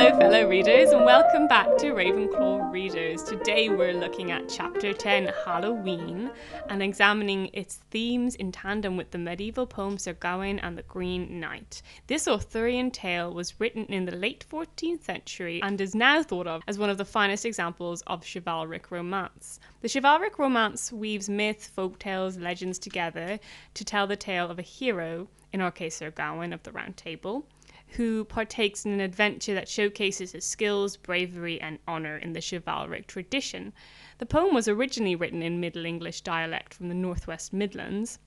Hello, fellow readers, and welcome back to Ravenclaw Readers. Today we're looking at Chapter 10, Halloween, and examining its themes in tandem with the medieval poem Sir Gawain and the Green Knight. This Arthurian tale was written in the late 14th century and is now thought of as one of the finest examples of chivalric romance. The chivalric romance weaves myth, folk tales, legends together to tell the tale of a hero, in our case Sir Gawain of the Round Table who partakes in an adventure that showcases his skills, bravery, and honour in the chivalric tradition. The poem was originally written in Middle English dialect from the Northwest Midlands.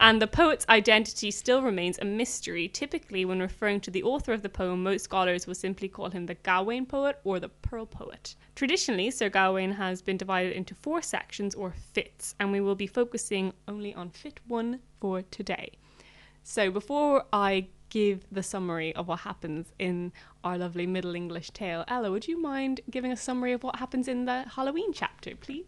And the poet's identity still remains a mystery. Typically, when referring to the author of the poem, most scholars will simply call him the Gawain poet or the Pearl poet. Traditionally, Sir Gawain has been divided into four sections or fits, and we will be focusing only on fit one for today. So, before I give the summary of what happens in our lovely Middle English tale. Ella, would you mind giving a summary of what happens in the Halloween chapter, please?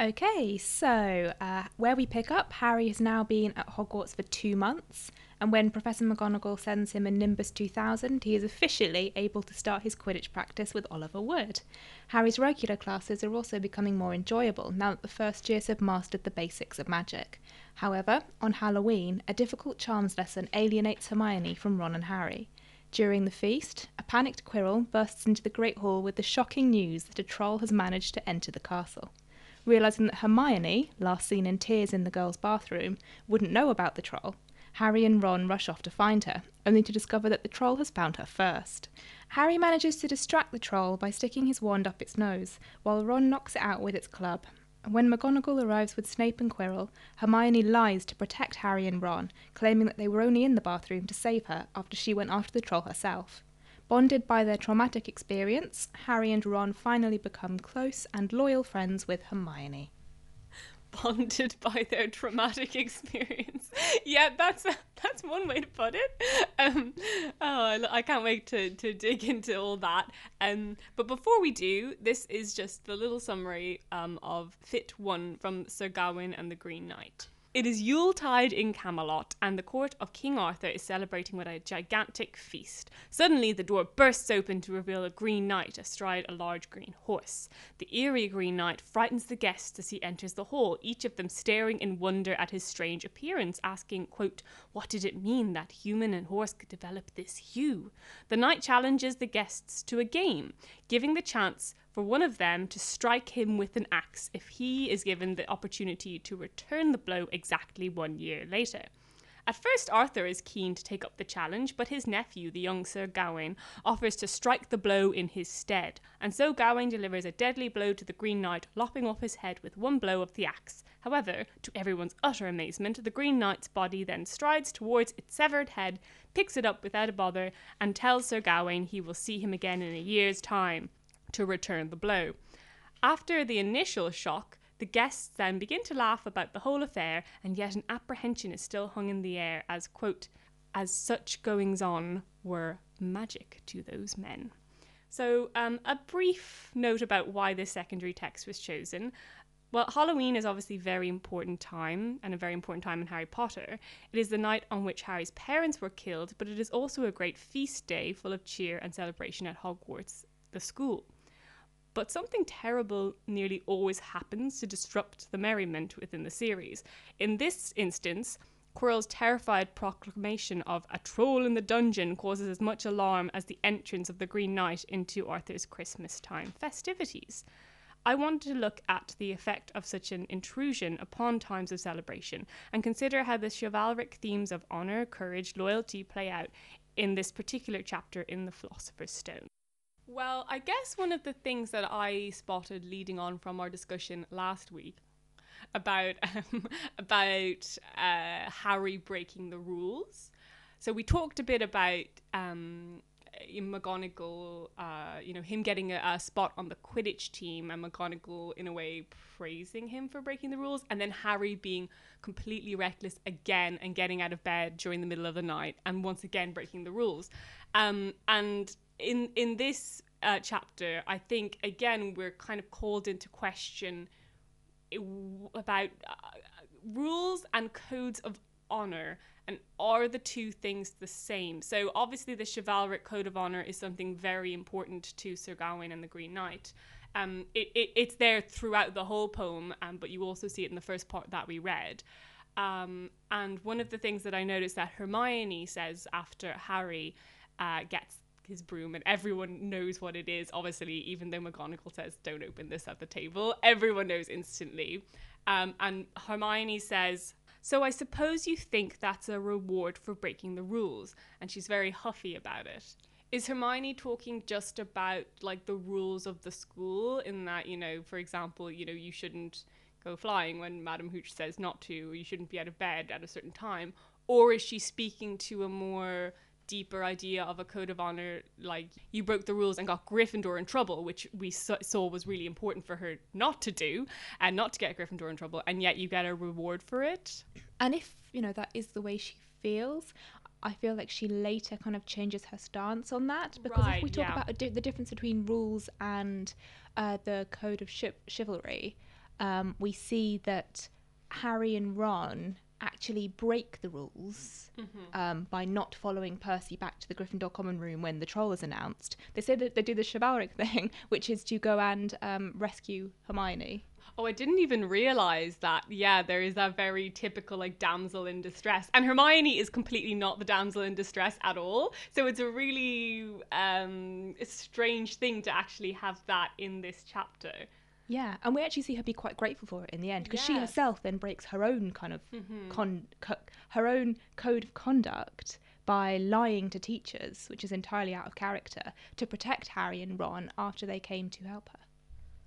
Okay, so uh, where we pick up, Harry has now been at Hogwarts for two months, and when Professor McGonagall sends him a Nimbus 2000, he is officially able to start his Quidditch practice with Oliver Wood. Harry's regular classes are also becoming more enjoyable now that the first years have mastered the basics of magic. However, on Halloween, a difficult charms lesson alienates Hermione from Ron and Harry. During the feast, a panicked Quirrell bursts into the Great Hall with the shocking news that a troll has managed to enter the castle. Realizing that Hermione, last seen in tears in the girls' bathroom, wouldn't know about the troll, Harry and Ron rush off to find her, only to discover that the troll has found her first. Harry manages to distract the troll by sticking his wand up its nose, while Ron knocks it out with its club. When McGonagall arrives with Snape and Quirrell, Hermione lies to protect Harry and Ron, claiming that they were only in the bathroom to save her after she went after the troll herself. Bonded by their traumatic experience, Harry and Ron finally become close and loyal friends with Hermione bonded by their traumatic experience. yeah, that's that's one way to put it. Um, oh, I, can't wait to, to dig into all that. Um, but before we do, this is just the little summary um, of Fit One from Sir Gawain and the Green Knight. It is Yuletide in Camelot, and the court of King Arthur is celebrating with a gigantic feast. Suddenly, the door bursts open to reveal a green knight astride a large green horse. The eerie green knight frightens the guests as he enters the hall, each of them staring in wonder at his strange appearance, asking, quote, What did it mean that human and horse could develop this hue? The knight challenges the guests to a game, giving the chance for one of them to strike him with an axe if he is given the opportunity to return the blow exactly one year later. At first, Arthur is keen to take up the challenge, but his nephew, the young Sir Gawain, offers to strike the blow in his stead, and so Gawain delivers a deadly blow to the Green Knight, lopping off his head with one blow of the axe. However, to everyone's utter amazement, the Green Knight's body then strides towards its severed head, picks it up without a bother, and tells Sir Gawain he will see him again in a year's time to return the blow. After the initial shock, the guests then begin to laugh about the whole affair, and yet an apprehension is still hung in the air as, quote, as such goings on were magic to those men. So, um, a brief note about why this secondary text was chosen. Well, Halloween is obviously a very important time and a very important time in Harry Potter. It is the night on which Harry's parents were killed, but it is also a great feast day full of cheer and celebration at Hogwarts, the school. But something terrible nearly always happens to disrupt the merriment within the series. In this instance, Quirrell's terrified proclamation of a troll in the dungeon causes as much alarm as the entrance of the Green Knight into Arthur's Christmas time festivities. I wanted to look at the effect of such an intrusion upon times of celebration and consider how the chivalric themes of honour, courage, loyalty play out in this particular chapter in The Philosopher's Stone. Well, I guess one of the things that I spotted leading on from our discussion last week about um, about uh, Harry breaking the rules. So we talked a bit about um, McGonagall, uh, you know, him getting a, a, spot on the Quidditch team, and McGonagall in a way praising him for breaking the rules, and then Harry being completely reckless again and getting out of bed during the middle of the night, and once again breaking the rules. Um, and in in this uh, chapter, I think again we're kind of called into question about uh, rules and codes of honor And are the two things the same? So obviously, the chivalric code of honor is something very important to Sir Gawain and the Green Knight. Um, it, it, it's there throughout the whole poem, um, but you also see it in the first part that we read. Um, and one of the things that I noticed that Hermione says after Harry uh, gets his broom and everyone knows what it is, obviously, even though McGonagall says, don't open this at the table, everyone knows instantly. Um, and Hermione says, so I suppose you think that's a reward for breaking the rules. And she's very huffy about it. Is Hermione talking just about like the rules of the school in that, you know, for example, you know, you shouldn't go flying when Madam Hooch says not to, or you shouldn't be out of bed at a certain time? Or is she speaking to a more deeper idea of a code of honor like you broke the rules and got Gryffindor in trouble which we saw was really important for her not to do and not to get Gryffindor in trouble and yet you get a reward for it and if you know that is the way she feels I feel like she later kind of changes her stance on that because right, if we talk yeah. about di- the difference between rules and uh, the code of chi- chivalry um, we see that Harry and Ron actually break the rules mm-hmm. um, by not following Percy back to the Gryffindor common room when the troll is announced. They say that they do the chivalric thing, which is to go and um, rescue Hermione. Oh, I didn't even realize that. Yeah, there is that very typical like damsel in distress, and Hermione is completely not the damsel in distress at all. So it's a really um, strange thing to actually have that in this chapter. Yeah, and we actually see her be quite grateful for it in the end because she herself then breaks her own kind of Mm-hmm. con- co- her own code of conduct by lying to teachers, which is entirely out of character, to protect Harry and Ron after they came to help her.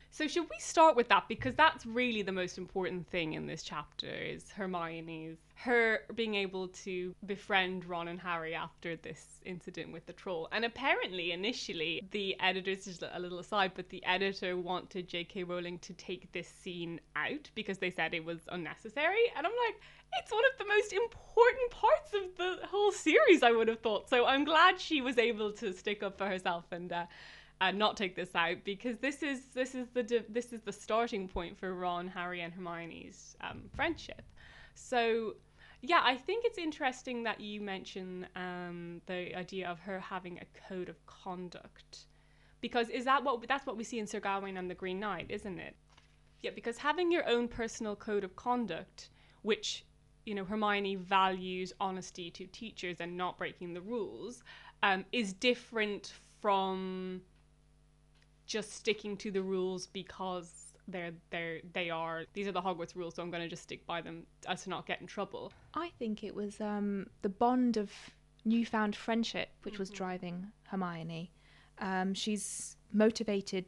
So should we start with that because that's really the most important thing in this chapter is Hermione's her being able to befriend Ron and Harry after this incident with the troll. And apparently initially the editors just a little aside, but the editor wanted J.K. Rowling to take this scene out because they said it was unnecessary. And I'm like, it's one of the most important parts of the whole series, I would have thought. So I'm glad she was able to stick up for herself and uh, and not take this out because this is this is the this is the starting point for Ron, Harry, and Hermione's um, friendship. So yeah, I think it's interesting that you mention um, the idea of her having a code of conduct because is that what that's what we see in Sir Gawain and the Green Knight, isn't it? Yeah, because having your own personal code of conduct, which you know Hermione values honesty to teachers and not breaking the rules, um, is different from just sticking to the rules because they're they're they are these are the Hogwarts rules, so I'm going to just stick by them as to not get in trouble. I think it was um, the bond of newfound friendship which was driving Hermione. Um, she's motivated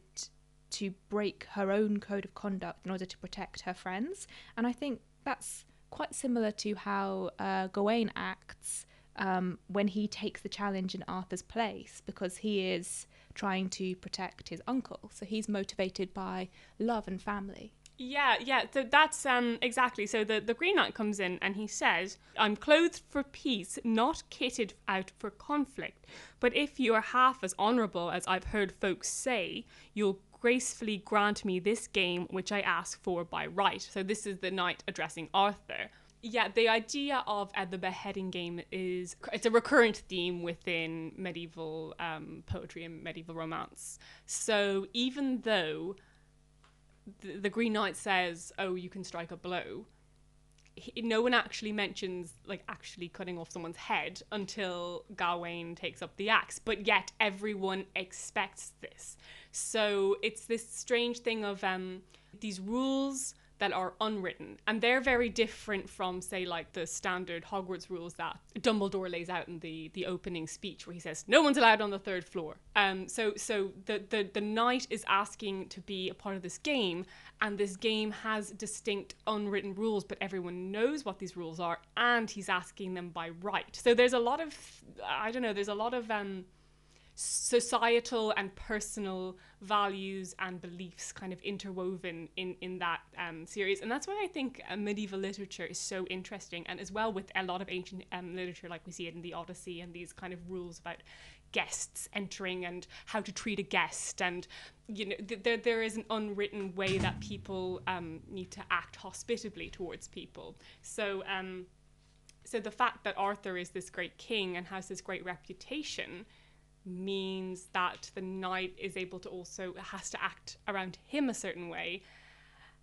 to break her own code of conduct in order to protect her friends, and I think that's quite similar to how uh, Gawain acts um, when he takes the challenge in Arthur's place because he is trying to protect his uncle. So he's motivated by love and family. Yeah, yeah. So that's um exactly. So the the Green Knight comes in and he says, "I'm clothed for peace, not kitted out for conflict. But if you are half as honourable as I've heard folks say, you'll." Gracefully grant me this game which I ask for by right. So, this is the knight addressing Arthur. Yeah, the idea of uh, the beheading game is it's a recurrent theme within medieval um, poetry and medieval romance. So even though the, the Green Knight says, "Oh, you can strike a blow," he, no one actually mentions like actually cutting off someone's head until Gawain takes up the axe. But yet everyone expects this. So it's this strange thing of um, these rules that are unwritten, and they're very different from, say, like the standard Hogwarts rules that Dumbledore lays out in the the opening speech, where he says no one's allowed on the third floor. Um, so so the the the knight is asking to be a part of this game, and this game has distinct unwritten rules, but everyone knows what these rules are, and he's asking them by right. So there's a lot of I don't know, there's a lot of um societal and personal values and beliefs kind of interwoven in in that um, series. And that's why i think uh, medieval literature is so interesting. And as well with a lot of ancient um, literature like we see it in the odyssey and these kind of rules about guests entering and how to treat a guest. And you know th- there there is an unwritten way that people um, need to act hospitably towards people. So um so the fact that Arthur is this great king and has this great reputation means that the knight is able to also has to act around him a certain way.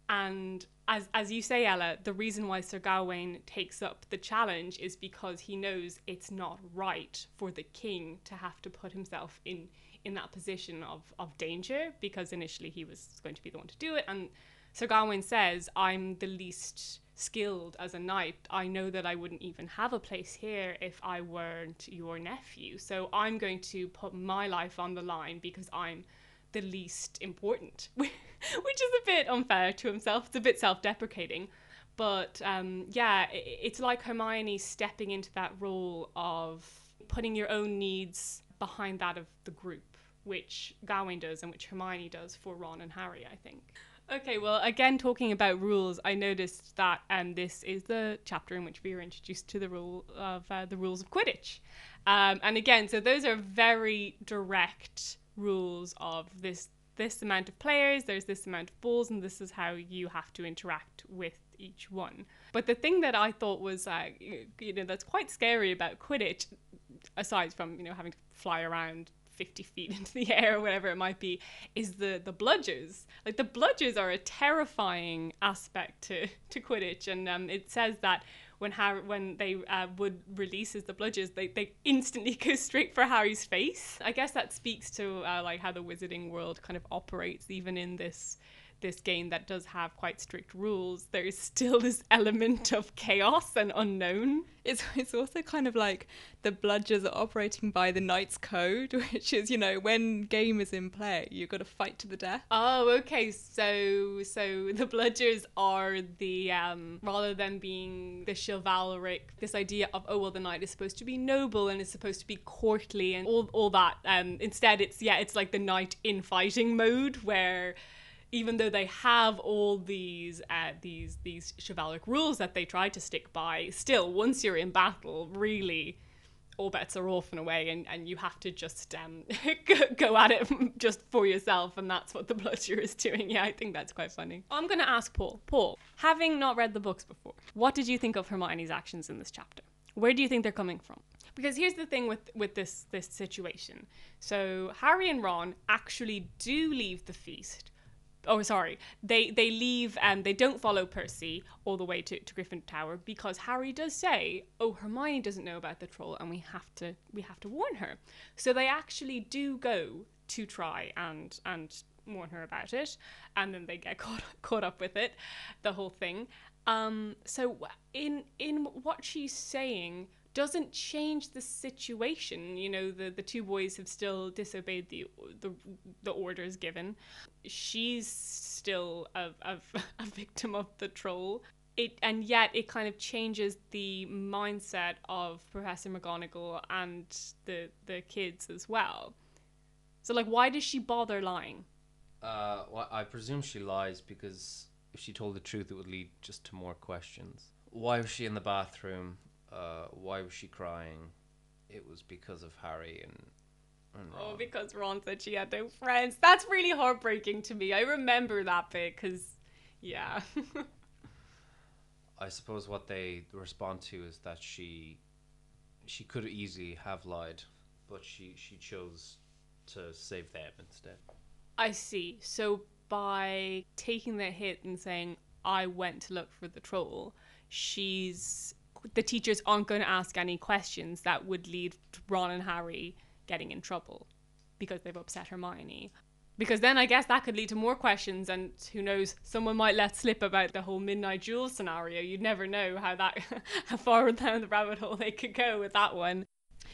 And as as you say ella the reason why sir gawain takes up the challenge is because he knows it's not right for the king to have to put himself in in that position of of danger because initially he was going to be the one to do it. And sir gawain says i'm the least skilled as a knight, I know that I wouldn't even have a place here if I weren't your nephew. So I'm going to put my life on the line because I'm the least important, which is a bit unfair to himself. It's a bit self deprecating. But um, yeah, it's like Hermione stepping into that role of putting your own needs behind that of the group, which Gawain does and which Hermione does for Ron and Harry, I think. Okay, well, again, talking about rules, I noticed that um, this is the chapter in which we are introduced to the rule of uh, the rules of Quidditch. Um, and again, so those are very direct rules of this this amount of players, there's this amount of balls, and this is how you have to interact with each one. But the thing that I thought was, uh, you know, that's quite scary about Quidditch, aside from you know having to fly around 50 feet into the air or whatever it might be is the the bludgers like the bludgers are a terrifying aspect to to quidditch and um, it says that when Harry, when they uh, Wood releases the bludgers, they, they instantly go straight for Harry's face. I guess that speaks to uh, like how the wizarding world kind of operates, even in this this game that does have quite strict rules, there is still this element of chaos and unknown. It's, it's also kind of like the bludgers are operating by the knight's code, which is, you know, when game is in play, you've got to fight to the death. Oh, okay. So so the bludgers are the um rather than being the chivalric, this idea of oh well the knight is supposed to be noble and is supposed to be courtly and all all that. Um instead it's yeah, it's like the knight in fighting mode where even though they have all these uh, these these chivalric rules that they try to stick by, still once you're in battle, really all bets are off in a way, and, and you have to just um, go, at it just for yourself, and that's what the bludger is doing. Yeah, I think that's quite funny. I'm going to ask Paul. Paul, having not read the books before, what did you think of Hermione's actions in this chapter? Where do you think they're coming from? Because here's the thing with with this this situation. So Harry and Ron actually do leave the feast oh sorry. They they leave and they don't follow percy all the way to, to griffin tower because harry does say oh hermione doesn't know about the troll and we have to we have to warn her. So they actually do go to try and and warn her about it and then they get caught caught up with it the whole thing. Um so in in what she's saying doesn't change the situation. You know, the, the two boys have still disobeyed the the, the orders given. She's still a, a, a victim of the troll. It, and yet it kind of changes the mindset of Professor McGonagall and the the kids as well. So like, why does she bother lying? Uh, well, I presume she lies because if she told the truth, it would lead just to more questions. Why was she in the bathroom? Uh, why was she crying? It was because of Harry and, Oh, because Ron said she had no friends. That's really heartbreaking to me. I remember that bit because, yeah. I suppose what they respond to is that she she could easily have lied, but she she chose to save them instead. I see. So by taking the hit and saying I went to look for the troll, she's the teachers aren't going to ask any questions that would lead Ron and Harry getting in trouble because they've upset Hermione. Because then I guess that could lead to more questions, and who knows, someone might let slip about the whole Midnight Duel scenario. You'd never know how that, how far down the rabbit hole they could go with that one.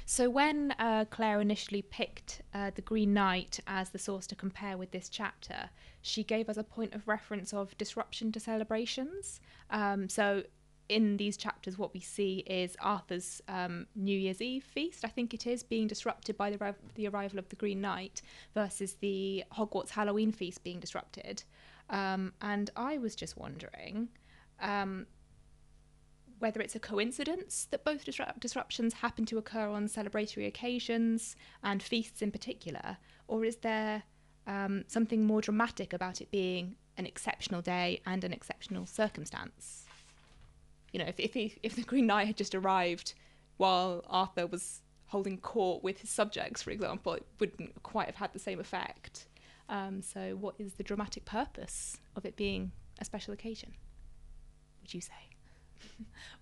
So when uh, Claire initially picked uh, the Green Knight as the source to compare with this chapter, she gave us a point of reference of disruption to celebrations. Um, so in these chapters, what we see is Arthur's um, New Year's Eve feast, I think it is, being disrupted by the, the arrival of the Green Knight versus the Hogwarts Halloween feast being disrupted. Um, and I was just wondering um, whether it's a coincidence that both disrupt- disruptions happen to occur on celebratory occasions and feasts in particular, or is there um, something more dramatic about it being an exceptional day and an exceptional circumstance? You know, if if he, if the Green Knight had just arrived while Arthur was holding court with his subjects, for example, it wouldn't quite have had the same effect. Um, so, what is the dramatic purpose of it being a special occasion? Would you say?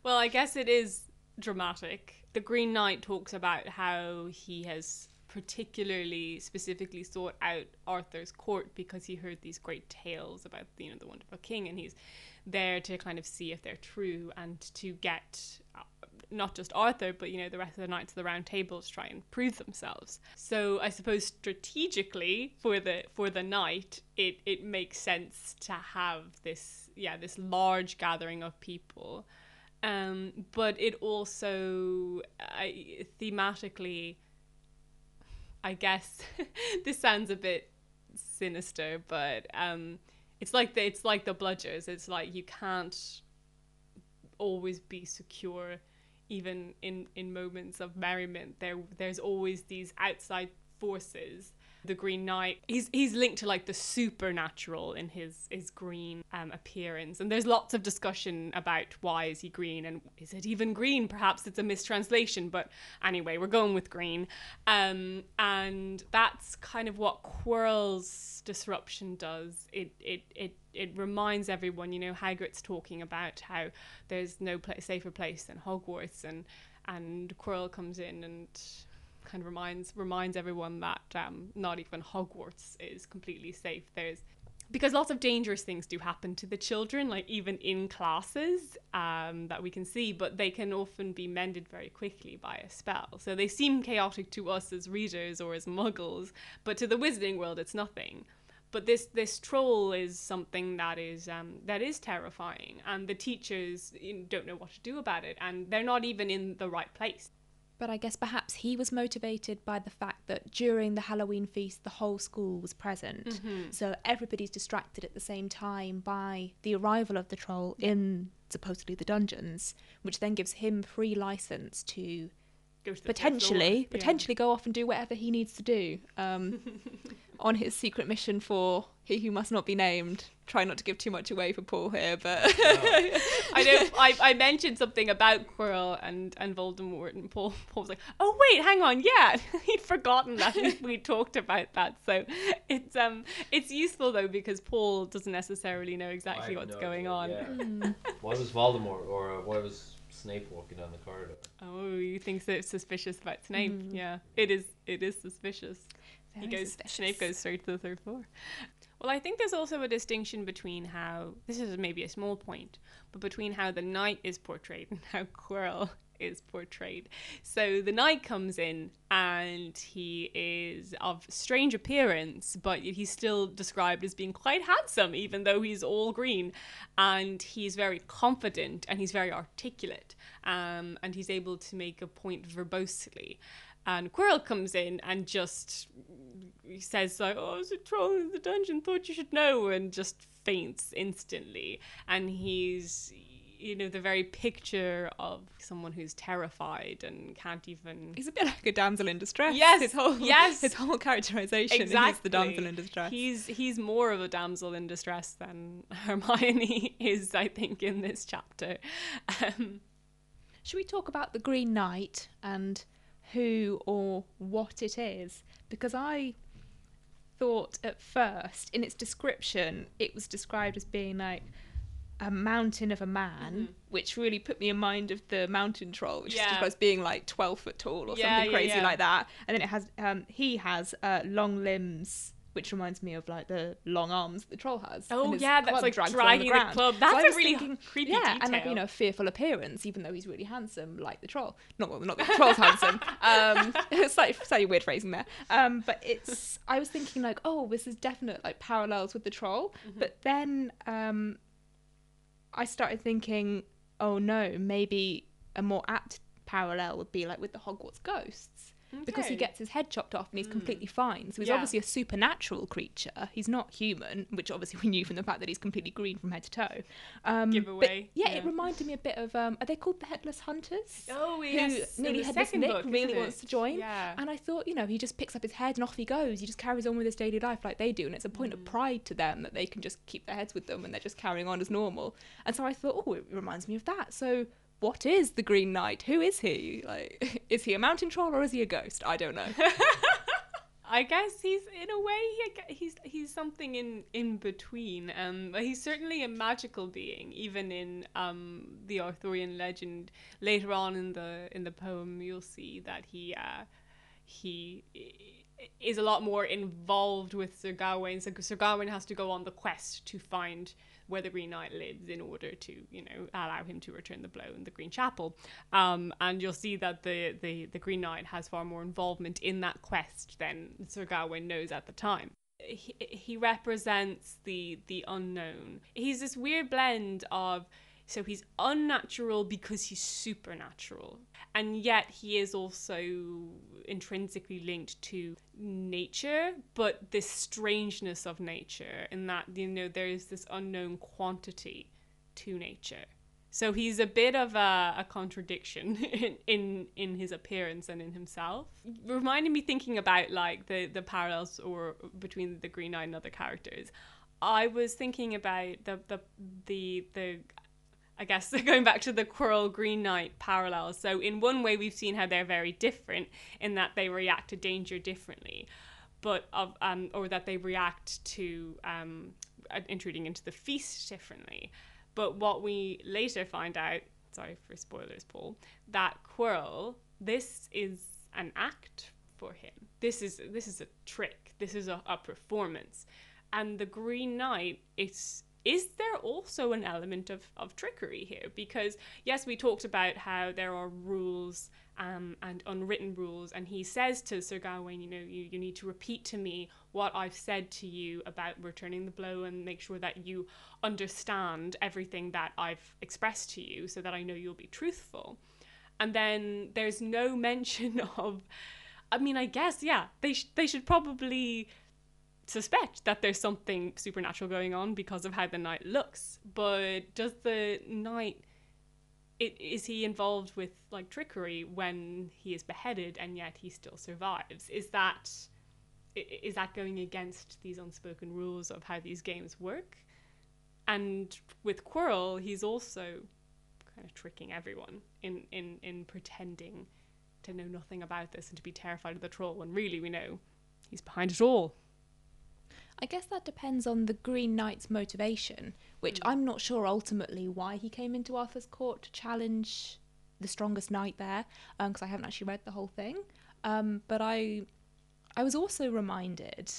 Well, I guess it is dramatic. The Green Knight talks about how he has particularly specifically sought out Arthur's court because he heard these great tales about you know the wonderful king and he's there to kind of see if they're true and to get uh, not just Arthur but you know the rest of the knights of the round table to try and prove themselves. So I suppose strategically for the for the knight it it makes sense to have this yeah this large gathering of people um, but it also I, thematically i guess this sounds a bit sinister but um, it's like the it's like the bludgers. It's like you can't always be secure even in in moments of merriment. There there's always these outside forces the Green Knight. He's he's linked to like the supernatural in his his green um, appearance, and there's lots of discussion about why is he green and is it even green? Perhaps it's a mistranslation, but anyway, we're going with green, um, and that's kind of what Quirrell's disruption does. It it it it reminds everyone, you know, Hagrid's talking about how there's no pla safer place than Hogwarts, and and Quirrell comes in and kind of reminds reminds everyone that um, not even Hogwarts is completely safe. There's because lots of dangerous things do happen to the children, like even in classes um, that we can see, but they can often be mended very quickly by a spell. So they seem chaotic to us as readers or as muggles, but to the wizarding world, it's nothing. But this this troll is something that is um, that is terrifying, and the teachers don't know what to do about it, and they're not even in the right place. But I guess perhaps he was motivated by the fact that during the Halloween feast, the whole school was present. Mm-hmm. So everybody's distracted at the same time by the arrival of the troll in supposedly the dungeons, which then gives him free license to Go to potentially. Yeah. potentially go off and do whatever he needs to do um, on his secret mission for he who must not be named. Try not to give too much away for Paul here, but I know I, I mentioned something about Quirrell and, and Voldemort, and Paul Paul was like, "Oh wait, hang on, yeah, he'd forgotten that we, we talked about that." So it's um it's useful though because Paul doesn't necessarily know exactly I what's no going on. yeah. why was Voldemort or uh, why was Snape walking down the corridor? Oh, you think so? Suspicious about Snape? Mm-hmm. Yeah, it is. It is suspicious. he goes. suspicious. Snape goes straight to the third floor. Well, I think there's also a distinction between how this is maybe a small point, but between how the knight is portrayed and how Quirrell is portrayed. So the knight comes in and he is of strange appearance, but he's still described as being quite handsome, even though he's all green. And he's very confident and he's very articulate, um, and he's able to make a point verbosely. And Quirrell comes in and just says like, "Oh, I was a troll in the dungeon. Thought you should know," and just faints instantly. And he's, you know, the very picture of someone who's terrified and can't even. he's a bit like a damsel in distress. Yes, his whole yes. his whole characterization Exactly. is the damsel in distress. He's he's more of a damsel in distress than Hermione is, I think, in this chapter. Um, Should we talk about the Green Knight and who or what it is? Because I thought at first, in its description, it was described as being like a mountain of a man, Mm-hmm. which really put me in mind of the mountain troll, which Yeah. as being like 12 foot tall or Yeah, something crazy yeah. like that. And then it has, um, he has uh, long limbs. Which reminds me of like the long arms the troll has. Oh, and yeah, that's like dragging the ground. club. That's I a really creepy yeah, and like you know, fearful appearance, even though he's really handsome, like the troll. Not well, not that the troll's handsome. Um, slightly, slightly weird phrasing there. Um, but it's. I was thinking like, oh, this is definite like parallels with the troll. But then um, I started thinking, oh no, maybe a more apt parallel would be like with the Hogwarts ghosts. because he gets his head chopped off and he's completely fine. So he's Yeah. obviously a supernatural creature. He's not human, which obviously we knew from the fact that he's completely green from head to toe. Um, Giveaway, yeah, yeah. it reminded me a bit of um, are they called the Headless Hunters? Oh, who yes, in nearly the headless second Nick book, really wants to join. Yeah. And I thought, you know, he just picks up his head and off he goes. He just carries on with his daily life like they do, and it's a point Mm. of pride to them that they can just keep their heads with them and they're just carrying on as normal. And so I thought, oh, it reminds me of that. So what is the Green Knight? Who is he? Like, is he a mountain troll or is he a ghost? I don't know. I guess he's in a way he, he's he's something in in between. Um, he's certainly a magical being. Even in um the Arthurian legend, later on in the in the poem, you'll see that he uh he is a lot more involved with Sir Gawain. So Sir Gawain has to go on the quest to find where the Green Knight lives in order to, you know, allow him to return the blow in the Green Chapel. Um, and you'll see that the, the, the Green Knight has far more involvement in that quest than Sir Gawain knows at the time. He, he represents the the unknown. He's this weird blend of so he's unnatural because he's supernatural, and yet he is also intrinsically linked to nature, but this strangeness of nature, in that you know there is this unknown quantity to nature. So he's a bit of a, a contradiction in, in in his appearance and in himself. Reminded me thinking about like the the parallels or between the Green Knight and other characters. I was thinking about the the the the I guess going back to the Quirrell Green Knight parallels. So in one way, we've seen how they're very different in that they react to danger differently, but of um or that they react to um uh, intruding into the feast differently. But what we later find out, sorry for spoilers, Paul, that Quirrell, this is an act for him. This is this is a trick. This is a, a performance. And the Green Knight, it's is there also an element of, of trickery here? Because yes, we talked about how there are rules um, and unwritten rules, and he says to Sir Gawain, you know, you, you need to repeat to me what I've said to you about returning the blow and make sure that you understand everything that I've expressed to you so that I know you'll be truthful. And then there's no mention of, I mean, I guess, yeah, they, sh- they should probably suspect that there's something supernatural going on because of how the knight looks. But does the knight it, is he involved with like trickery when he is beheaded and yet he still survives? Is that is that going against these unspoken rules of how these games work? And with Quirrell, he's also kind of tricking everyone in, in, in pretending to know nothing about this and to be terrified of the troll when really we know he's behind it all. I guess that depends on the Green Knight's motivation, which I'm not sure ultimately why he came into Arthur's court to challenge the strongest knight there, because I haven't actually read the whole thing. Um, but I, I was also reminded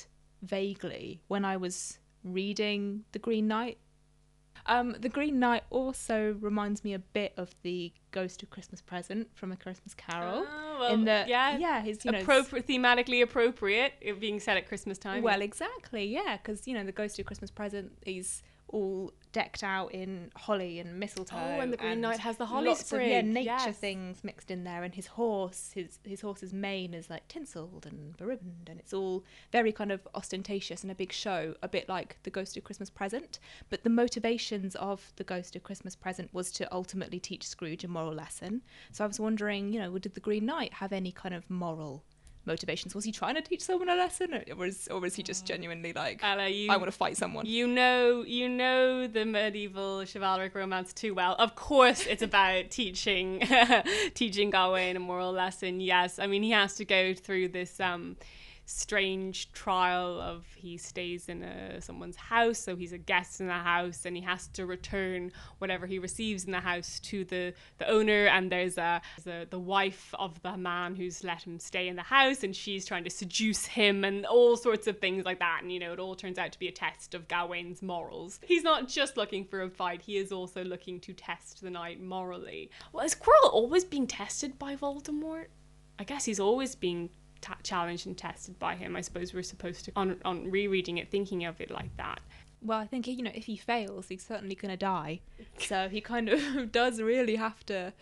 vaguely when I was reading the Green Knight. Um, the Green Knight also reminds me a bit of the Ghost of Christmas Present from A Christmas Carol. Oh, well, in the yeah, yeah, his you know Appropri- thematically appropriate, it being set at Christmas time. Well, exactly, yeah, because you know the Ghost of Christmas Present is all decked out in holly and mistletoe. Oh, and the Green Knight has the holly lots of yeah nature yes. things mixed in there, and his horse, his his horse's mane is like tinselled and beribboned, and it's all very kind of ostentatious and a big show, a bit like the Ghost of Christmas Present. But the motivations of the Ghost of Christmas Present was to ultimately teach Scrooge a moral lesson. So I was wondering, you know, did the Green Knight have any kind of moral? Motivations was he trying to teach someone a lesson, or was, or was he just genuinely like, Ella, you, I want to fight someone. You know, you know the medieval chivalric romance too well. Of course, it's about teaching, teaching Gawain a moral lesson. Yes, I mean he has to go through this um, strange trial of he stays in a, someone's house, so he's a guest in the house, and he has to return whatever he receives in the house to the the owner. And there's a, a the wife of the man who's let him stay in the house, and she's trying to seduce him, and all sorts of things like that. And you know, it all turns out to be a test of Gawain's morals. He's not just looking for a fight; he is also looking to test the knight morally. Well, is Quirrell always being tested by Voldemort? I guess he's always being ta challenged and tested by him. I suppose we're supposed to, on, on rereading it, thinking of it like that. Well, I think you know if he fails, he's certainly going to die. So he kind of does really have to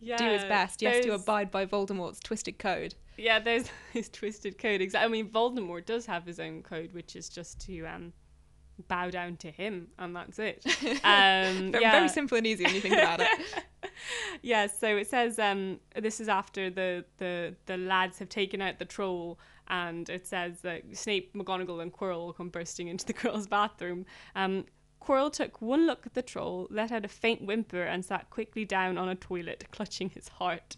yeah, do his best. He has to abide by Voldemort's twisted code. Yeah, there's his twisted code. Exactly. I mean, Voldemort does have his own code, which is just to um bow down to him, and that's it. Um, Very, yeah. very simple and easy when you think about it. yeah, so it says um, this is after the, the, the lads have taken out the troll, and it says that Snape, McGonagall, and Quirrell come bursting into the girls' bathroom. Um, Quirrell took one look at the troll, let out a faint whimper, and sat quickly down on a toilet, clutching his heart.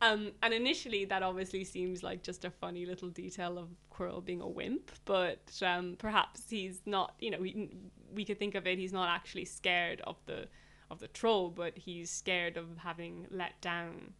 Um, and initially, that obviously seems like just a funny little detail of Quirrell being a wimp, but um, perhaps he's not. You know, we we could think of it. He's not actually scared of the of the troll, but he's scared of having let down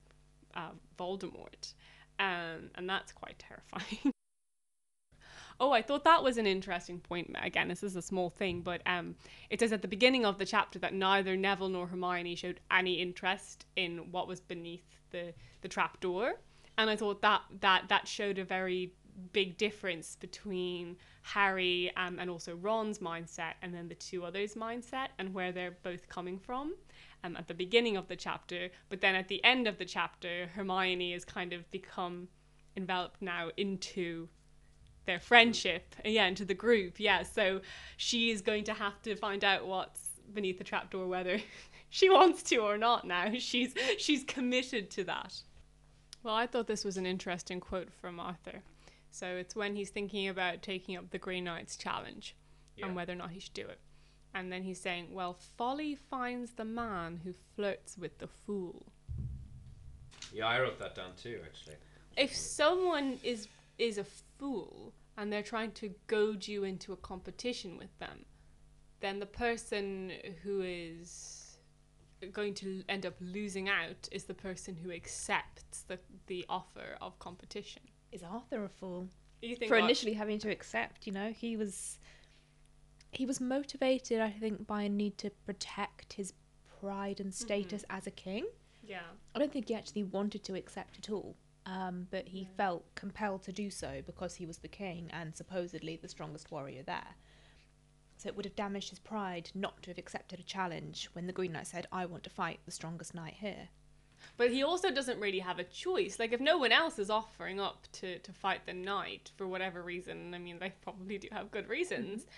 uh, Voldemort, um, and that's quite terrifying. oh, I thought that was an interesting point. Again, this is a small thing, but um, it says at the beginning of the chapter that neither Neville nor Hermione showed any interest in what was beneath the the trap door, and I thought that that that showed a very big difference between Harry um, and also Ron's mindset and then the two others' mindset and where they're both coming from um, at the beginning of the chapter. But then at the end of the chapter, Hermione has kind of become enveloped now into their friendship, yeah, into the group, yeah. So she is going to have to find out what's beneath the trapdoor, whether she wants to or not. Now she's she's committed to that. Well, I thought this was an interesting quote from Arthur. So it's when he's thinking about taking up the Green Knights challenge Yeah. and whether or not he should do it. And then he's saying, Well, folly finds the man who flirts with the fool. Yeah, I wrote that down too, actually. If someone is is a fool and they're trying to goad you into a competition with them, then the person who is going to end up losing out is the person who accepts the, the offer of competition. Is Arthur a fool? You think For Ar- initially having to accept, you know, he was he was motivated, I think, by a need to protect his pride and status as a king. Yeah. I don't think he actually wanted to accept at all. Um, but he felt compelled to do so because he was the king and supposedly the strongest warrior there. So it would have damaged his pride not to have accepted a challenge when the Green Knight said, I want to fight the strongest knight here. But he also doesn't really have a choice. Like if no one else is offering up to, to fight the knight for whatever reason, I mean they probably do have good reasons. Mm-hmm.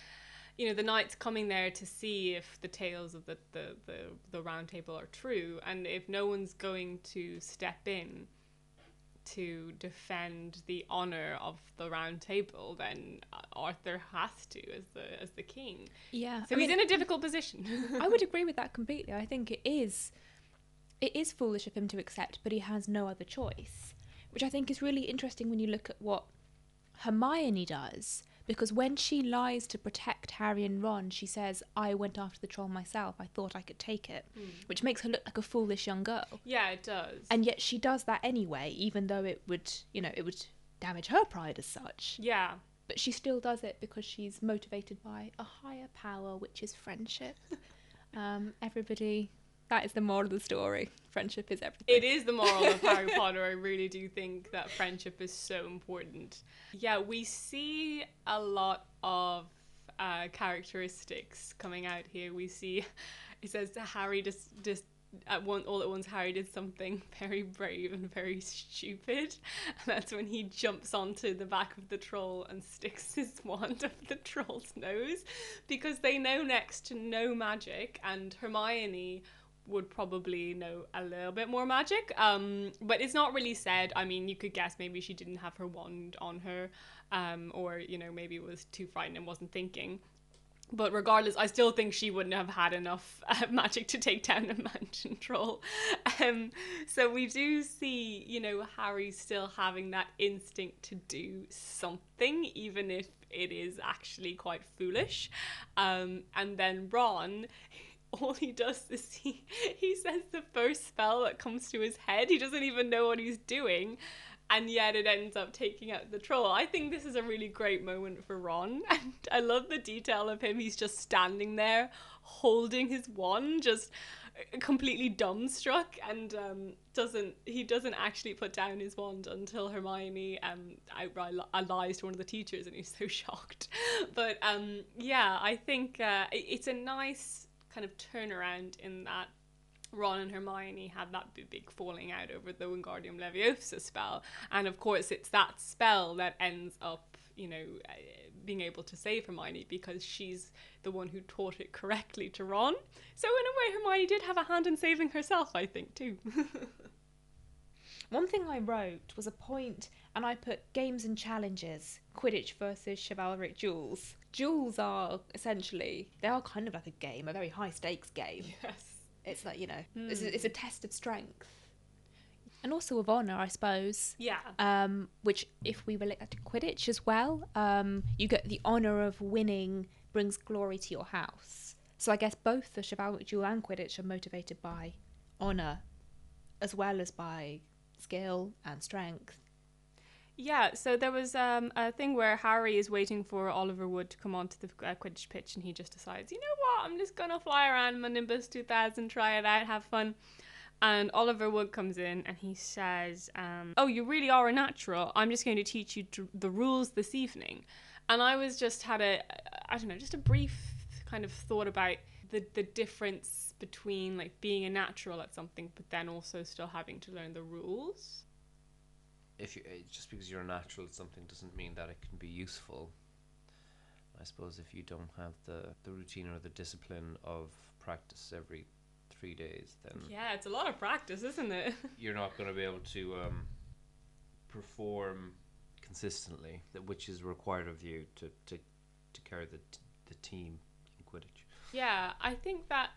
You know, the knight's coming there to see if the tales of the, the, the, the round table are true, and if no one's going to step in to defend the honor of the round table, then Arthur has to as the as the king. Yeah. So he's in a difficult position. I would agree with that completely. I think it is it is foolish of him to accept, but he has no other choice. Which I think is really interesting when you look at what Hermione does. Because when she lies to protect Harry and Ron, she says, I went after the troll myself. I thought I could take it. Which makes her look like a foolish young girl. yeah, it does. And yet she does that anyway, even though it would, you know, it would damage her pride as such. yeah. But she still does it because she's motivated by a higher power, which is friendship. um, everybody, that is the moral of the story. Friendship is everything. It is the moral of Harry Potter. I really do think that friendship is so important. Yeah, we see a lot of uh, characteristics coming out here. We see, it says Harry just just at one all at once Harry did something very brave and very stupid. And that's when he jumps onto the back of the troll and sticks his wand up the troll's nose because they know next to no magic and Hermione would probably know a little bit more magic. Um, but it's not really said. I mean, you could guess maybe she didn't have her wand on her, um, or you know maybe was too frightened and wasn't thinking. But regardless, I still think she wouldn't have had enough uh, magic to take down a mountain troll. Um, so we do see, you know, Harry still having that instinct to do something, even if it is actually quite foolish. Um, and then Ron, all he does is he he says the first spell that comes to his head. He doesn't even know what he's doing. And yet it ends up taking out the troll. I think this is a really great moment for Ron. And I love the detail of him. He's just standing there holding his wand, just completely dumbstruck and um, doesn't he doesn't actually put down his wand until Hermione um outright lies to one of the teachers and he's so shocked but um yeah I think uh, it- it's a nice kind of turnaround in that Ron and Hermione had that big, falling out over the Wingardium Leviosa spell, and of course it's that spell that ends up, you know, uh, being able to save Hermione because she's the one who taught it correctly to Ron. So in a way, Hermione did have a hand in saving herself, I think too. One thing I wrote was a point, and I put games and challenges Quidditch versus chivalric duels. Duels are essentially, they are kind of like a game, a very high stakes game. yes. It's like, you know, it's, a, it's a test of strength. And also of honour, I suppose. Yeah. Um, which, if we relate that to Quidditch as well, um, you get the honour of winning brings glory to your house. So I guess both the chivalric duel and Quidditch are motivated by honour as well as by skill and strength. Yeah, so there was um, a thing where Harry is waiting for Oliver Wood to come onto the uh, Quidditch pitch, and he just decides, you know what, I'm just gonna fly around my Nimbus 2000, try it out, have fun. And Oliver Wood comes in and he says, um, "Oh, you really are a natural. I'm just going to teach you the rules this evening." And I was just had a, I don't know, just a brief kind of thought about the the difference between like being a natural at something, but then also still having to learn the rules. If you uh, just because you're a natural at something doesn't mean that it can be useful. I suppose if you don't have the the routine or the discipline of practice every three days, then Yeah, it's a lot of practice, isn't it? you're not going to be able to um, perform consistently, that which is required of you to, to, to carry the, t- the team in Quidditch. Yeah, I think that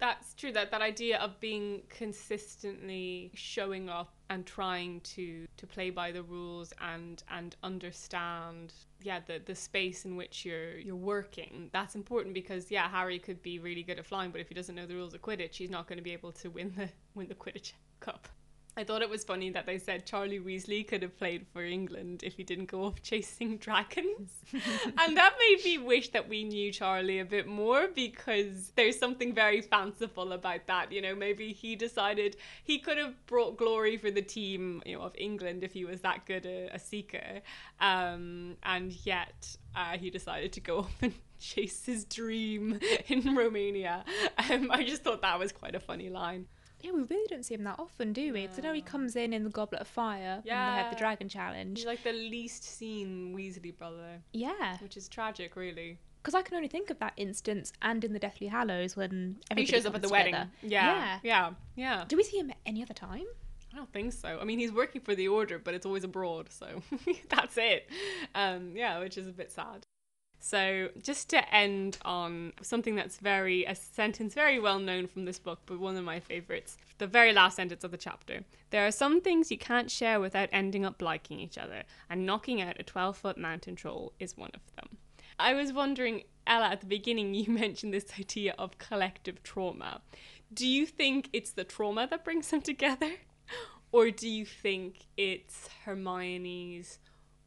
that's true. That that idea of being consistently showing up and trying to to play by the rules and and understand yeah the the space in which you're you're working that's important because yeah Harry could be really good at flying but if he doesn't know the rules of Quidditch he's not going to be able to win the win the Quidditch Cup. I thought it was funny that they said Charlie Weasley could have played for England if he didn't go off chasing dragons. and that made me wish that we knew Charlie a bit more because there's something very fanciful about that. You know, maybe he decided he could have brought glory for the team, you know, of England if he was that good a, a seeker. Um, and yet uh, he decided to go off and chase his dream in Romania. Um, I just thought that was quite a funny line. Yeah, we really don't see him that often, do we? I know he comes in in the Goblet of Fire when they have the Dragon Challenge. He's like the least seen Weasley brother, Yeah, which is tragic, really. because I can only think of that instance and in the Deathly Hallows when He shows up at the wedding. together. Yeah, yeah, yeah. Do we see him any other time? I don't think so. I mean, he's working for the Order, but it's always abroad, so that's it. Um, yeah, which is a bit sad. So, just to end on something that's very, a sentence very well known from this book, but one of my favorites, the very last sentence of the chapter. There are some things you can't share without ending up liking each other, and knocking out a 12 foot mountain troll is one of them. I was wondering, Ella, at the beginning, you mentioned this idea of collective trauma. Do you think it's the trauma that brings them together? Or do you think it's Hermione's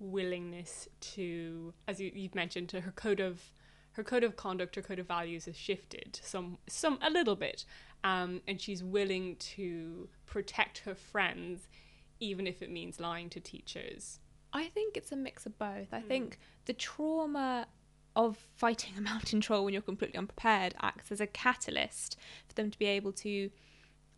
willingness to, as you, you've mentioned, to her code of her code of conduct, her code of values has shifted some some a little bit, um, and she's willing to protect her friends, even if it means lying to teachers. I think it's a mix of both. I think the trauma of fighting a mountain troll when you're completely unprepared acts as a catalyst for them to be able to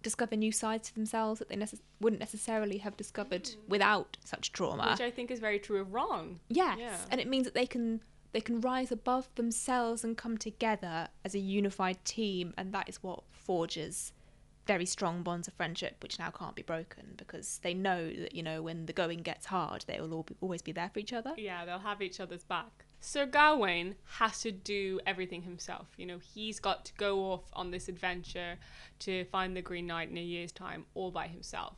discover new sides to themselves that they wouldn't necessarily have discovered mm. without such trauma. which I think is very true of Ron. Yes, Yeah. and it means that they can they can rise above themselves and come together as a unified team, and that is what forges very strong bonds of friendship, which now can't be broken because they know that you know when the going gets hard, they will all be, always be there for each other. Yeah, they'll have each other's back. Sir Gawain has to do everything himself. You know, he's got to go off on this adventure to find the Green Knight in a year's time all by himself.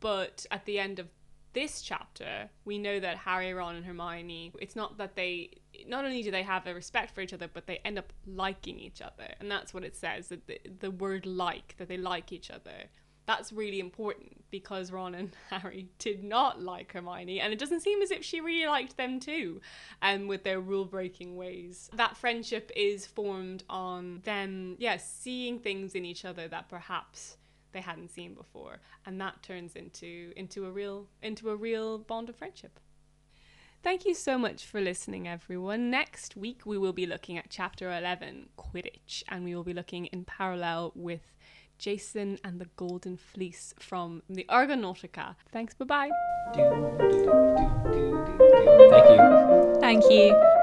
But at the end of this chapter, we know that Harry, Ron, and Hermione, it's not that they, not only do they have a respect for each other, but they end up liking each other. And that's what it says that the, the word like, that they like each other. That's really important because Ron and Harry did not like Hermione, and it doesn't seem as if she really liked them too, um, with their rule breaking ways. That friendship is formed on them, yeah, seeing things in each other that perhaps they hadn't seen before, and that turns into into a real into a real bond of friendship. Thank you so much for listening, everyone. Next week, we will be looking at chapter 11, Quidditch, and we will be looking in parallel with Jason and the Golden Fleece from the Argonautica. Thanks, bye bye. Thank you. Thank you.